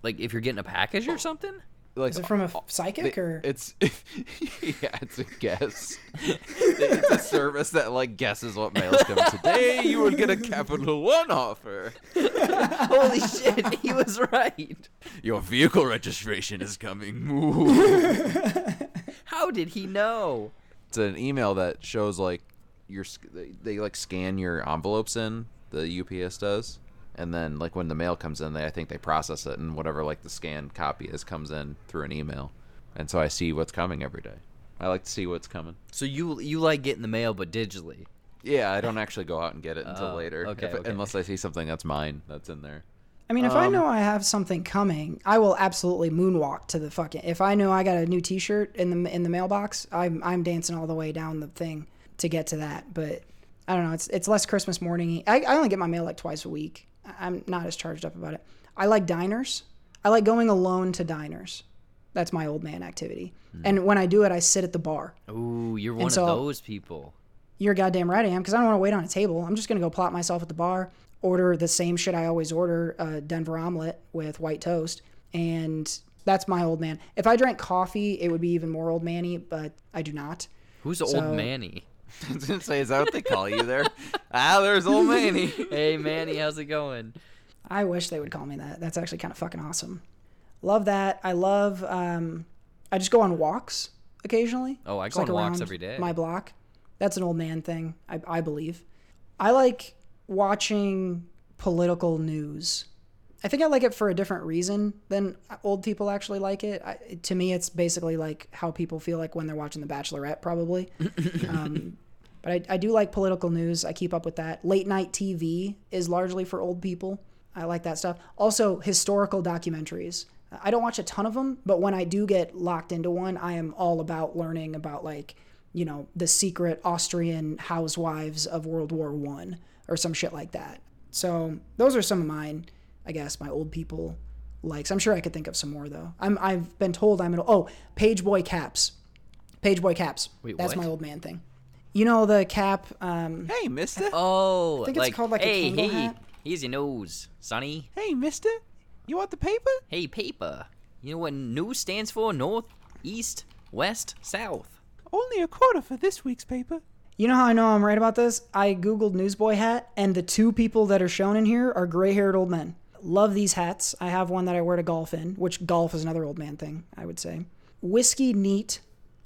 like if you're getting a package or something. Like, Is it from a uh, psychic or it's yeah, it's a guess. it's a service that like guesses what mail's coming today. You will get a Capital One offer. Holy shit, he was right. Your vehicle registration is coming. How did he know? It's an email that shows like your they, they like scan your envelopes in the UPS does, and then like when the mail comes in, they I think they process it and whatever like the scanned copy is comes in through an email, and so I see what's coming every day. I like to see what's coming. So you you like getting the mail, but digitally. Yeah, I don't actually go out and get it until uh, later. Okay, if, okay, Unless I see something that's mine that's in there. I mean, if um, I know I have something coming, I will absolutely moonwalk to the fucking. If I know I got a new T-shirt in the in the mailbox, I'm I'm dancing all the way down the thing to get to that. But I don't know. It's it's less Christmas morning. I, I only get my mail like twice a week. I'm not as charged up about it. I like diners. I like going alone to diners. That's my old man activity. Mm. And when I do it, I sit at the bar. Ooh, you're one of those people. You're goddamn right I am because I don't want to wait on a table. I'm just gonna go plop myself at the bar, order the same shit I always order: a Denver omelet with white toast, and that's my old man. If I drank coffee, it would be even more old manny, but I do not. Who's so, old manny? I was gonna say, is that what they call you there? ah, there's old Manny. hey, Manny, how's it going? I wish they would call me that. That's actually kind of fucking awesome. Love that. I love. Um, I just go on walks occasionally. Oh, I go like on walks every day. My block. That's an old man thing. I, I believe. I like watching political news. I think I like it for a different reason than old people actually like it. I, to me, it's basically like how people feel like when they're watching The Bachelorette, probably. um, but I, I do like political news. I keep up with that. Late night TV is largely for old people. I like that stuff. Also, historical documentaries. I don't watch a ton of them, but when I do get locked into one, I am all about learning about like, you know, the secret Austrian housewives of World War One or some shit like that. So those are some of mine, I guess, my old people likes. I'm sure I could think of some more though. I'm I've been told I'm an oh page boy caps, page boy caps. Wait, That's what? my old man thing. You know the cap. Um, Hey, mister. Oh, I think it's like, called, like, a hey, Kangol hey, hat. here's your nose, Sonny. Hey, mister. You want the paper? Hey, paper. You know what news stands for? North, east, west, south. Only a quarter for this week's paper. You know how I know I'm right about this? I googled newsboy hat, and the two people that are shown in here are gray-haired old men. Love these hats. I have one that I wear to golf in, which golf is another old man thing, I would say. Whiskey neat.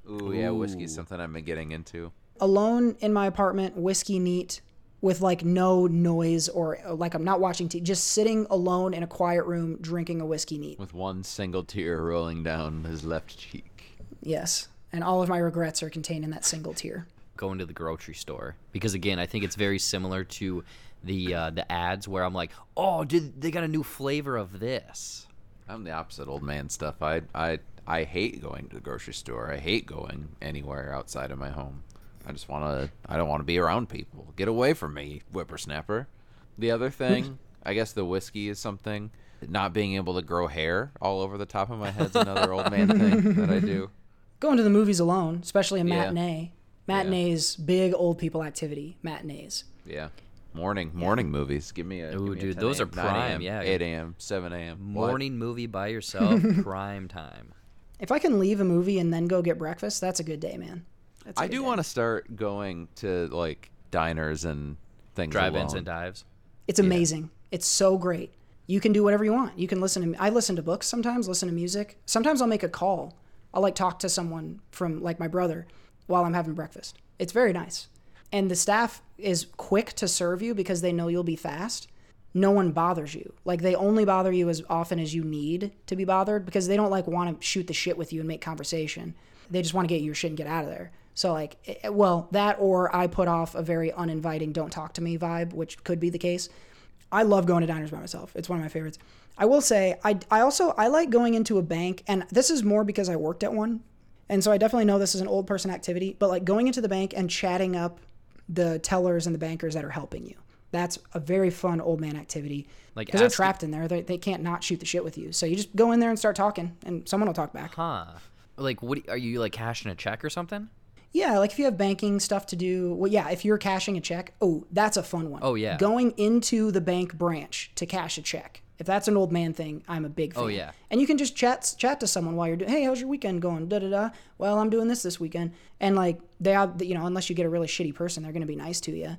Ooh, yeah, whiskey's something I've been getting into. Alone in my apartment, whiskey neat, with like no noise or like I'm not watching TV, just sitting alone in a quiet room drinking a whiskey neat. With one single tear rolling down his left cheek. Yes. And all of my regrets are contained in that single tear. Going to the grocery store because again, I think it's very similar to the uh, the ads where I'm like, oh, did they got a new flavor of this? I'm the opposite old man stuff. I I I hate going to the grocery store. I hate going anywhere outside of my home. I just want to I don't want to be around people. Get away from me, whippersnapper. The other thing, I guess the whiskey is something. Not being able to grow hair all over the top of my head's another old man thing that I do. Going to the movies alone, especially a Yeah. matinee. Matinees, big old people activity. Matinees. Yeah. Morning morning movies. Give me a Ooh, give me a dude, 10 those are prime, a.m., yeah. 8 a.m., 7 a.m. What? Morning movie by yourself, prime time. If I can leave a movie and then go get breakfast, that's a good day, man. That's a I do want to start going to like diners and things. Drive-ins alone. and dives. It's amazing. It's so great. You can do whatever you want. You can listen to. I listen to books sometimes. Listen to music. Sometimes I'll make a call. I'll like talk to someone from like my brother while I'm having breakfast. It's very nice, and the staff is quick to serve you because they know you'll be fast. No one bothers you. Like they only bother you as often as you need to be bothered because they don't like want to shoot the shit with you and make conversation. They just want to get your shit and get out of there. So like, eh, well, that or I put off a very uninviting "don't talk to me" vibe, which could be the case. I love going to diners by myself. It's one of my favorites. I will say I I also I like going into a bank and this is more because I worked at one. And so I definitely know this is an old person activity, but like going into the bank and chatting up the tellers and the bankers that are helping you. That's a very fun old man activity. Like because they're trapped in there. They, they can't not shoot the shit with you. So you just go in there and start talking and someone will talk back. Huh. Like, what are you like cashing a check or something? Yeah, like if you have banking stuff to do, well, yeah, if you're cashing a check, oh, that's a fun one. Oh, yeah. Going into the bank branch to cash a check. If that's an old man thing, I'm a big oh, fan. Oh, yeah. And you can just chat chat to someone while you're doing, hey, how's your weekend going? Da da da. Well, I'm doing this this weekend. And like, they, are, you know, unless you get a really shitty person, they're going to be nice to you.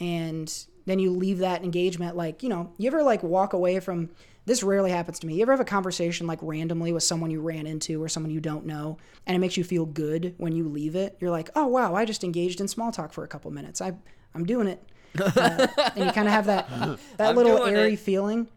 And then you leave that engagement, like, you know, you ever like walk away from, this rarely happens to me. You ever have a conversation like randomly with someone you ran into or someone you don't know, and it makes you feel good when you leave it? You're like, oh wow, I just engaged in small talk for a couple minutes. I I'm doing it, uh, and you kind of have that that I'm little airy it. feeling.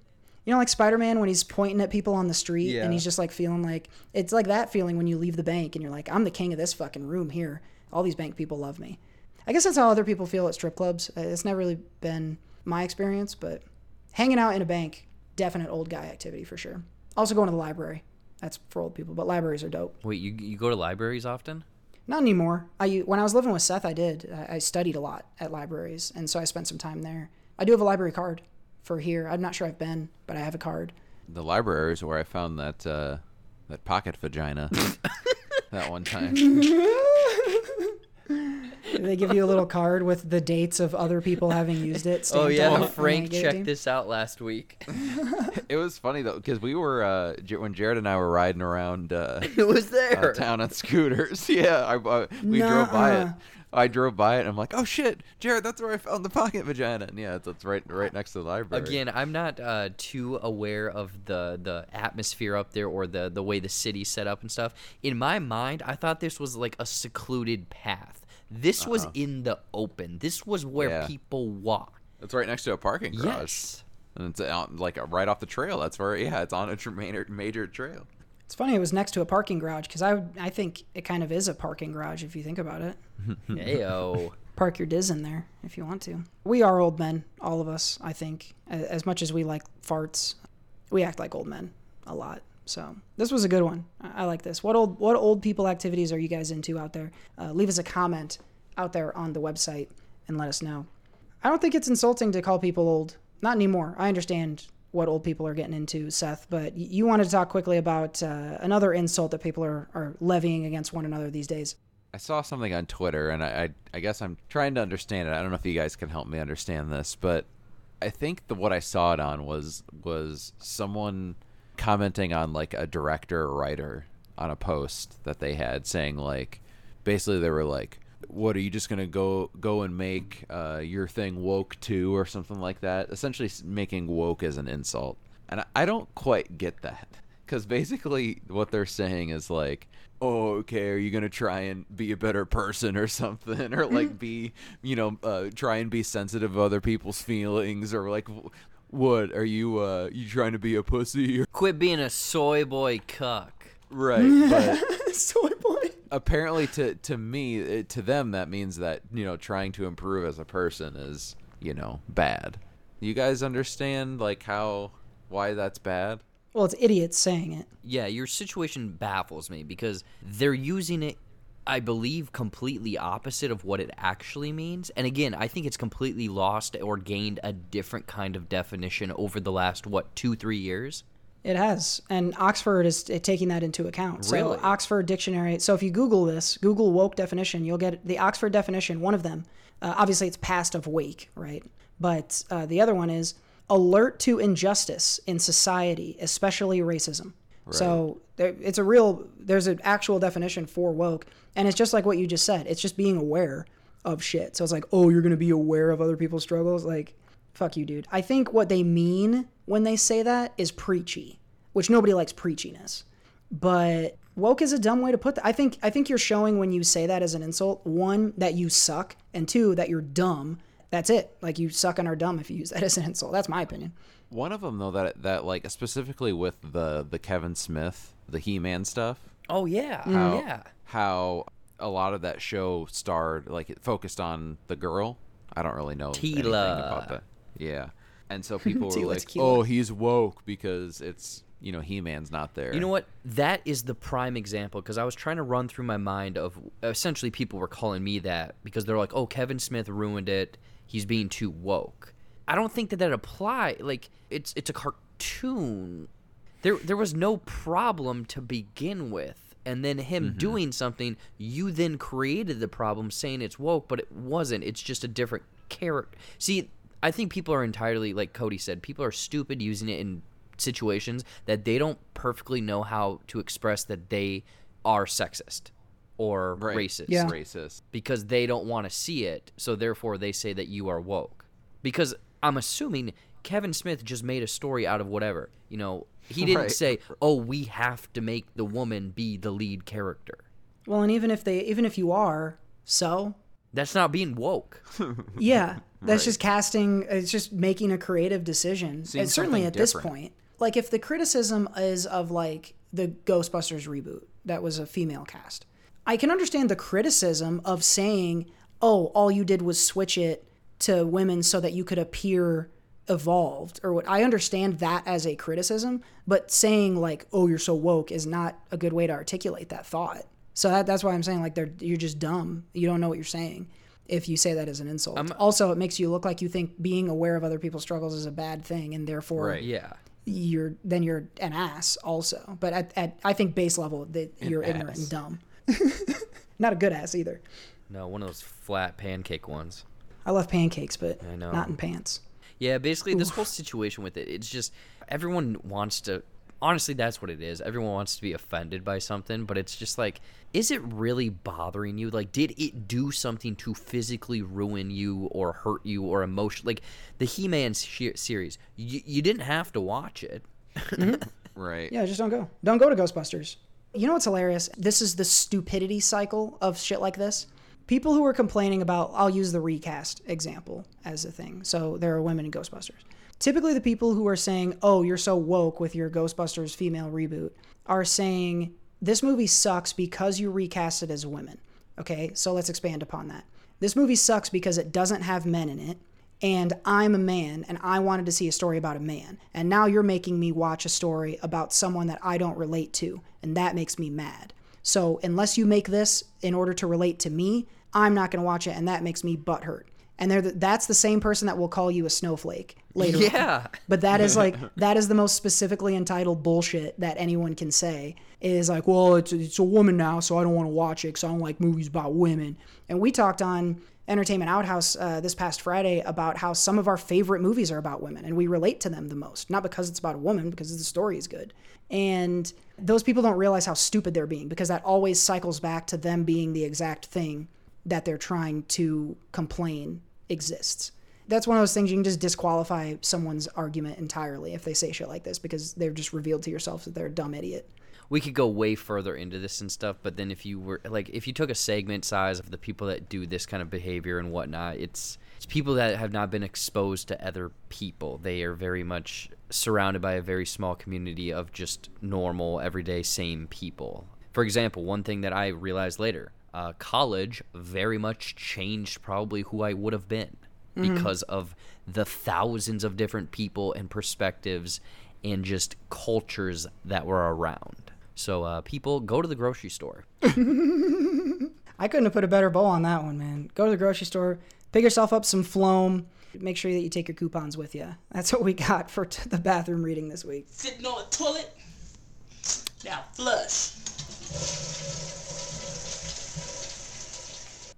You know, like Spider Man when he's pointing at people on the street Yeah. and he's just like feeling like it's like that feeling when you leave the bank and you're like, I'm the king of this fucking room here. All these bank people love me. I guess that's how other people feel at strip clubs. Uh, It's never really been my experience, but hanging out in a bank, definite old guy activity for sure. Also going to the library. That's for old people, but libraries are dope. Wait, you you go to libraries often? Not anymore. I when I was living with Seth, I did. I, I studied a lot at libraries, and so I spent some time there. I do have a library card for here. I'm not sure I've been, but I have a card. The library is where I found that uh, that pocket vagina that one time. they give you a little card with the dates of other people having used it. Oh yeah, on Frank they gave it to checked you. this out last week. it was funny though because we were uh, when Jared and I were riding around. Uh, It was there. uh, town on scooters. Yeah, I, uh, we drove by it. I drove by it. and I'm like, oh shit, Jared, that's where I found the pocket vagina. And yeah, it's, it's right right next to the library. Again, I'm not uh, too aware of the the atmosphere up there or the the way the city's set up and stuff. In my mind, I thought this was like a secluded path. This was Uh-uh. in the open. This was where Yeah. people walk. it's right next to a parking garage. Yes. And it's out, like right off the trail. That's where yeah, it's on a major major trail. It's funny. It was next to a parking garage because I I think it kind of is a parking garage if you think about it. Ayo. Park your diz in there if you want to. We are old men, all of us. I think as much as we like farts, we act like old men a lot. So this was a good one. I I like this. What old what old people activities are you guys into out there? Uh, leave us a comment out there on the website and let us know. I don't think it's insulting to call people old. not anymore. I understand what old people are getting into, Seth, but you wanted to talk quickly about uh, another insult that people are, are levying against one another these days. I saw something on Twitter, and I, I, I guess I'm trying to understand it. I don't know if you guys can help me understand this, but I think the what I saw it on was was someone commenting on like a director or writer on a post that they had saying like, basically they were like, "What are you just gonna go go and make uh, your thing woke too, or something like that?" Essentially, making woke as an insult, and I, I don't quite get that because basically what they're saying is like oh okay are you gonna try and be a better person or something or like be you know uh, try and be sensitive of other people's feelings or like what are you uh you trying to be a pussy or Quit being a soy boy cuck. right but Soy boy. Apparently to to me it, to them that means that you know trying to improve as a person is you know bad you guys understand like how why that's bad Well, it's idiots saying it. Yeah, your situation baffles me because they're using it, I believe, completely opposite of what it actually means. And again, I think it's completely lost or gained a different kind of definition over the last, what, two, three years? It has, and Oxford is taking that into account. So Really? Oxford Dictionary. So if you Google this, Google woke definition, you'll get the Oxford definition. One of them, uh, obviously, it's past of wake, right? But uh, the other one is alert to injustice in society, especially racism. Right. So there, it's a real. There's an actual definition for woke, and it's just like what you just said. It's just being aware of shit. So it's like, oh, you're gonna be aware of other people's struggles, like. Fuck you, dude. I think what they mean when they say that is preachy, which nobody likes preachiness. But woke is a dumb way to put that. I think I think you're showing when you say that as an insult, one that you suck, and two that you're dumb. That's it. Like you suck and are dumb if you use that as an insult. That's my opinion. One of them though that that like specifically with the the Kevin Smith the He Man stuff. Oh, yeah. How, Yeah. How a lot of that show starred like it focused on the girl. I don't really know anything Teela. about that. Yeah, and so people were like, Tequila. "Oh, he's woke because it's you know He Man's not there." You know what? That is the prime example because I was trying to run through my mind of essentially people were calling me that because they're like, "Oh, Kevin Smith ruined it. He's being too woke." I don't think that that apply. Like it's it's a cartoon. There there was no problem to begin with, and then him Mm-hmm. doing something, you then created the problem, saying it's woke, but it wasn't. It's just a different character. See, I think people are entirely like Cody said. People are stupid using it in situations that they don't perfectly know how to express that they are sexist or Right. racist Yeah. Racist. because they don't want to see it. So therefore, they say that you are woke. Because I'm assuming Kevin Smith just made a story out of whatever. You know, he didn't Right. say, "Oh, we have to make the woman be the lead character." Well, and even if they even if you are, so That's not being woke. Yeah, that's Right. just casting. It's just making a creative decision. Seeing and certainly at this point, like if the criticism is of like the Ghostbusters reboot that was a female cast, I can understand the criticism of saying, "Oh, all you did was switch it to women so that you could appear evolved." Or what I understand that as a criticism, but saying like, "Oh, you're so woke" is not a good way to articulate that thought. So that, that's why I'm saying like they're you're just dumb. You don't know what you're saying if you say that as an insult. also, it makes you look like you think being aware of other people's struggles is a bad thing, and therefore Right. Yeah. you're then you're an ass also. But at, at I think base level that you're ignorant and dumb. Not a good ass either. No, one of those flat pancake ones. I love pancakes, but I know. not in pants. Yeah, basically this whole situation with it, it's just everyone wants to honestly that's what it is. Everyone wants to be offended by something, but it's just like is it really bothering you? Like did it do something to physically ruin you or hurt you or emotion like the He-Man se- series. You, you didn't have to watch it. Mm-hmm. Right. Yeah, just don't go. Don't go to Ghostbusters. You know what's hilarious? This is the stupidity cycle of shit like this. People who are complaining about, I'll use the recast example as a thing. So there are women in Ghostbusters. Typically, the people who are saying, oh, you're so woke with your Ghostbusters female reboot are saying, this movie sucks because you recast it as women. Okay, so let's expand upon that. This movie sucks because it doesn't have men in it and I'm a man and I wanted to see a story about a man. And now you're making me watch a story about someone that I don't relate to, and that makes me mad. So unless you make this in order to relate to me, I'm not going to watch it, and that makes me butthurt. And they're the, that's the same person that will call you a snowflake later. on. Yeah. But that is like that is the most specifically entitled bullshit that anyone can say. Is like, well, it's it's a woman now, so I don't want to watch it because I don't like movies about women. And we talked on Entertainment Outhouse uh, this past Friday about how some of our favorite movies are about women, and we relate to them the most. Not because it's about a woman, because the story is good. And those people don't realize how stupid they're being because that always cycles back to them being the exact thing that they're trying to complain exists. That's one of those things you can just disqualify someone's argument entirely if they say shit like this because they've just revealed to yourself that they're a dumb idiot. we could go way further into this and stuff but then if you were like if you took a segment size of the people that do this kind of behavior and whatnot it's it's people that have not been exposed to other people they are very much surrounded by a very small community of just normal everyday same people for example one thing that i realized later uh, college very much changed probably who i would have been Mhm. because of the thousands of different people and perspectives and just cultures that were around. So, uh, people go to the grocery store. I couldn't have put a better bow on that one, man. Go to the grocery store, pick yourself up some Floam. Make sure that you take your coupons with you. That's what we got for t- the bathroom reading this week. Sitting on the toilet. Now flush.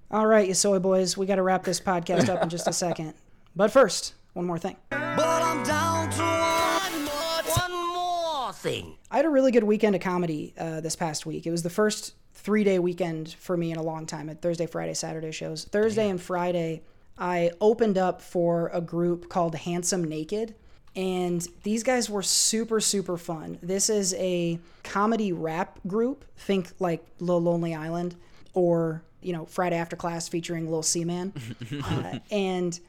All right, you soy boys, we got to wrap this podcast up in just a second. But first, one more thing. But I'm down to one more, one more thing. I had a really good weekend of comedy uh, this past week. It was the first three day weekend for me in a long time at Thursday, Friday, Saturday shows. Thursday and Friday, I opened up for a group called Handsome Naked. And these guys were super, super fun. This is a comedy rap group. Think like Lil Lonely Island or, you know, Friday After Class featuring Lil Seaman. uh, and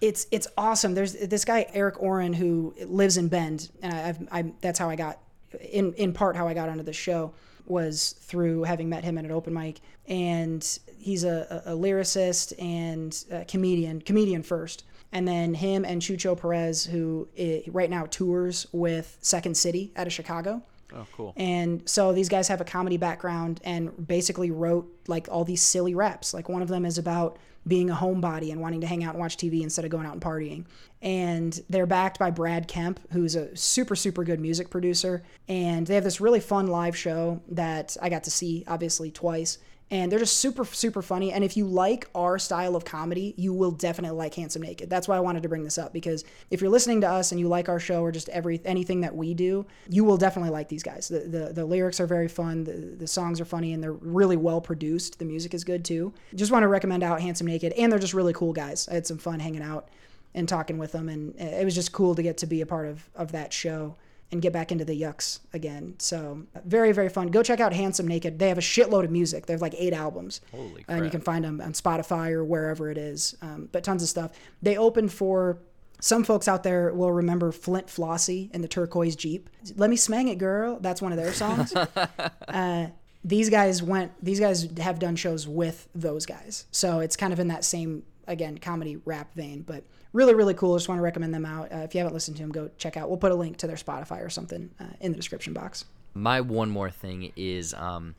it's it's awesome. There's this guy Eric Oren who lives in Bend, and I, I've I, that's how I got in in part how I got onto the show was through having met him at an open mic, and he's a, a, a lyricist and a comedian, comedian first, and then him and Chucho Perez, who i right now tours with Second City out of Chicago. Oh, cool. And so these guys have a comedy background and basically wrote like all these silly raps. Like one of them is about being a homebody and wanting to hang out and watch TV instead of going out and partying. And they're backed by Brad Kemp, who's a super, super good music producer. And they have this really fun live show that I got to see, obviously, twice. And they're just super, super funny. And if you like our style of comedy, you will definitely like Handsome Naked. That's why I wanted to bring this up because if you're listening to us and you like our show or just every anything that we do, you will definitely like these guys. The the, the lyrics are very fun, the, the songs are funny, and they're really well produced. The music is good too. Just want to recommend out Handsome Naked, and they're just really cool guys. I had some fun hanging out and talking with them, and it was just cool to get to be a part of of that show and get back into the yucks again. So very, very fun. Go check out Handsome Naked. They have a shitload of music. They have like eight albums. Holy And you can find them on Spotify or wherever it is. Um, but tons of stuff. They opened for some folks out there will remember Flynt Flossy and the turquoise Jeep. Let me smang it, girl. That's one of their songs. uh, these guys went. These guys have done shows with those guys, so it's kind of in that same again comedy rap vein. But really, really cool. Just want to recommend them out. Uh, if you haven't listened to them, go check out. We'll put a link to their Spotify or something uh, in the description box. My one more thing is um,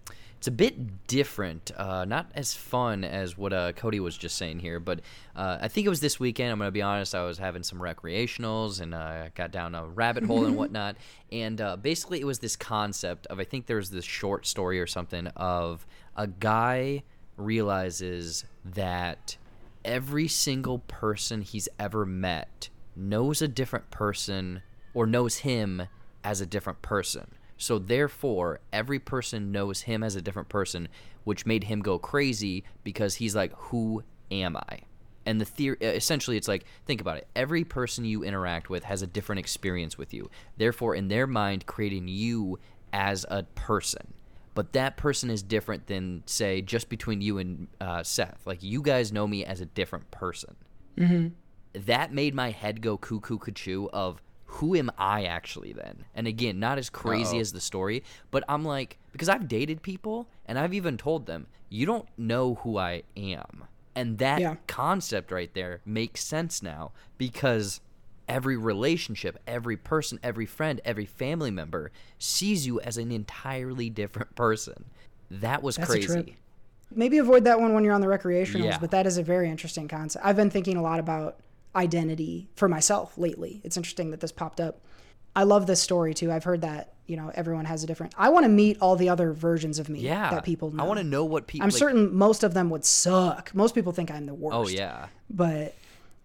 it's a bit different, uh, not as fun as what uh, Cody was just saying here, but uh, I think it was this weekend. I'm going to be honest, I was having some recreationals and uh, got down a rabbit hole and whatnot. And uh, basically, it was this concept of I think there was this short story or something of a guy realizes that every single person he's ever met knows a different person or knows him as a different person. So therefore, every person knows him as a different person, which made him go crazy because he's like, "Who am I?" And the theory, essentially, it's like, think about it. Every person you interact with has a different experience with you. Therefore, in their mind, creating you as a person. But that person is different than, say, just between you and uh, Seth. Like, you guys know me as a different person Mm-hmm. that made my head go cuckoo cuckoo of who am I actually then? And again, not as crazy Uh-oh. as the story, but I'm like because I've dated people and I've even told them, you don't know who I am. And that Yeah. concept right there makes sense now because every relationship, every person, every friend, every family member sees you as an entirely different person. That was That's crazy. maybe avoid that one when you're on the recreationals, Yeah. but that is a very interesting concept. I've been thinking a lot about identity for myself lately. It's interesting that this popped up. I love this story too. I've heard that, you know, everyone has a different. I want to meet all the other versions of me Yeah. that people know. I want to know what people. I'm like- certain most of them would suck. Most people think I'm the oh, worst. Oh yeah. But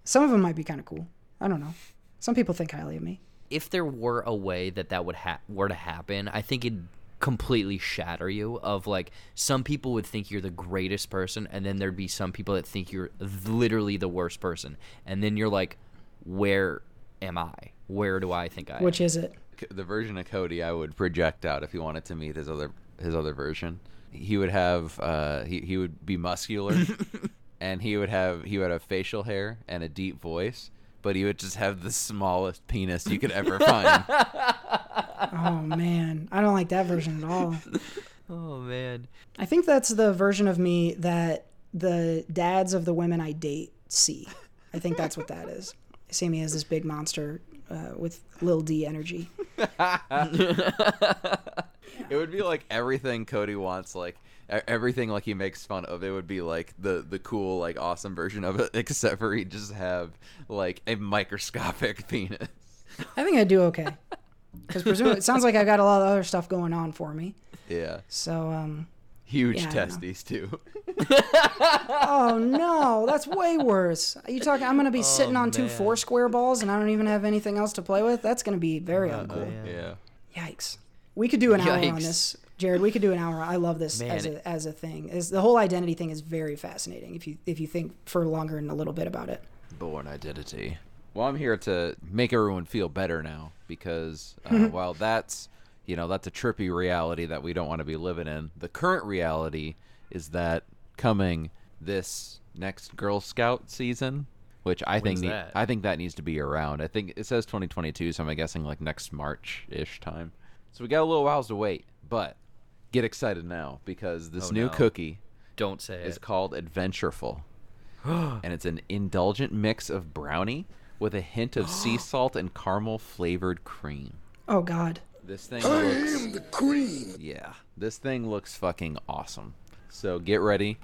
some of them might be kind of cool. I don't know. Some people think highly of me. If there were a way that that would ha- were to happen, I think it'd completely shatter you. Of like, some people would think you're the greatest person, and then there'd be some people that think you're literally the worst person, and then you're like, where am I? Where do I think I am? Which is it? The version of Cody I would project out if he wanted to meet his other his other version. He would have uh, he he would be muscular, and he would have he would have facial hair and a deep voice, but he would just have the smallest penis you could ever find. Oh man, I don't like that version at all. Oh man. I think that's the version of me that the dads of the women I date see. I think that's what that is. They see me as this big monster uh, with Lil D energy. It would be like everything Cody wants, like everything like he makes fun of. It would be like the the cool, like awesome version of it, except for he just have like a microscopic penis. I think I do okay. Because presumably, it sounds like I got a lot of other stuff going on for me. Yeah, So, um, huge Yeah, testes too. oh no, that's way worse. Are you talking? I'm gonna be sitting on two four square balls and I don't even have anything else to play with. That's gonna be very uncool. yeah. Yikes. We could do an hour on this, Jared. We could do an hour. I love this Man, as a as a thing. Is the whole identity thing is very fascinating if you if you think for longer and a little bit about it. Bourne Identity. Well, I'm here to make everyone feel better now because uh, while that's you know that's a trippy reality that we don't want to be living in. The current reality is that coming this next Girl Scout season, which I think When's ne- that? I think that needs to be around. I think it says 2022, so I'm guessing like next March ish time. So we got a little whiles to wait, but get excited now because this Oh, new no. cookie Don't say is it. called Adventureful. and it's an indulgent mix of brownie with a hint of sea salt and caramel flavored cream. Oh God. This thing looks am the cream. Yeah. This thing looks fucking awesome. So get ready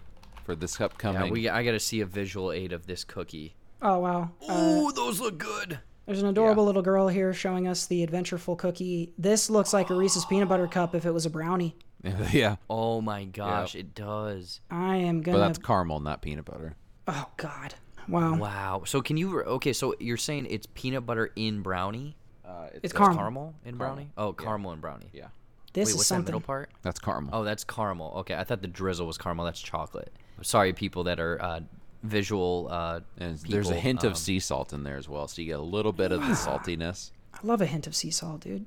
for this upcoming Yeah, we. I gotta see a visual aid of this cookie. Oh wow. Uh, Ooh, those look good. there's an adorable little girl here showing us the adventureful cookie. This looks like a Reese's peanut butter cup if it was a brownie. yeah. Oh my gosh, it does. I am But gonna. that's caramel, not peanut butter. oh God. Wow. Wow. So can you? Okay, so you're saying it's peanut butter in brownie? Uh, It's That's caramel. caramel in brownie? Oh, caramel in brownie. Yeah. This Wait, is what's something. that middle part? That's caramel. Oh, that's caramel. Okay, I thought the drizzle was caramel. That's chocolate. Sorry, people that are uh, visual. Uh, and there's a people, hint um, of sea salt in there as well, so you get a little bit of the saltiness. I love a hint of sea salt, dude.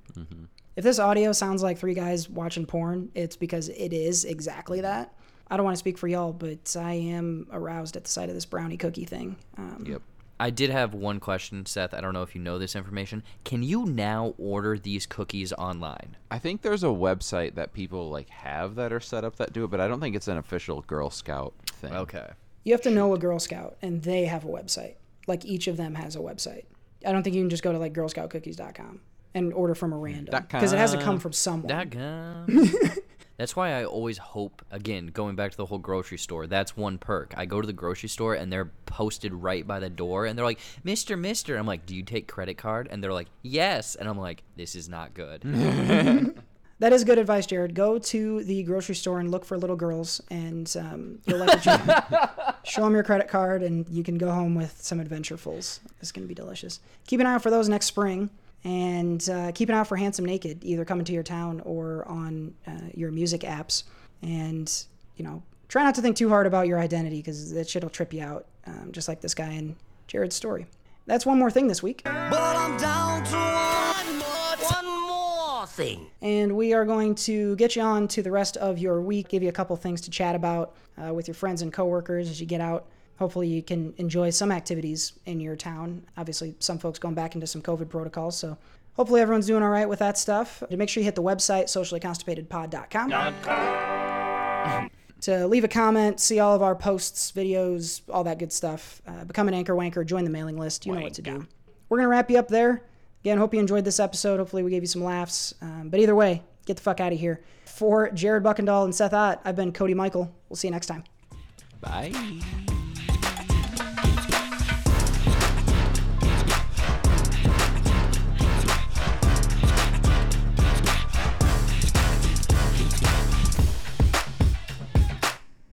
If this audio sounds like three guys watching porn, it's because it is exactly that. I don't want to speak for y'all, but I am aroused at the sight of this brownie cookie thing. Um, Yep. I did have one question, Seth. I don't know if you know this information. Can you now order these cookies online? I think there's a website that people like have that are set up that do it, but I don't think it's an official Girl Scout thing. Okay. You have to know a Girl Scout, and they have a website. Like each of them has a website. I don't think you can just go to like girlscoutcookies.com and order from a random because it has to come from someone. Daggum. that's why I always hope, again, going back to the whole grocery store, that's one perk. I go to the grocery store and they're posted right by the door and they're like, Mr. Mister. I'm like, Do you take credit card? And they're like, Yes. And I'm like, This is not good. That is good advice, Jared. Go to the grocery store and look for little girls, and um, you'll like what you Show them your credit card, and you can go home with some adventurefuls. It's going to be delicious. Keep an eye out for those next spring, and uh, keep an eye out for Handsome Naked, either coming to your town or on uh, your music apps. And you know, try not to think too hard about your identity because that shit'll trip you out, um, just like this guy in Jared's story. That's one more thing this week. But I'm down to one more, one more thing. And we are going to get you on to the rest of your week, give you a couple things to chat about uh, with your friends and coworkers as you get out. Hopefully, you can enjoy some activities in your town. Obviously, some folks going back into some COVID protocols, so hopefully everyone's doing all right with that stuff. To make sure you hit the website, sociallyconstipatedpod.com. to leave a comment, see all of our posts, videos, all that good stuff. Uh, become an anchor wanker, join the mailing list. You know what to do. We're going to wrap you up there. Again, hope you enjoyed this episode. Hopefully, we gave you some laughs. Um, but either way, get the fuck out of here. For Jared Buckendahl and Seth Ott, I've been Cody Michael. We'll see you next time. Bye.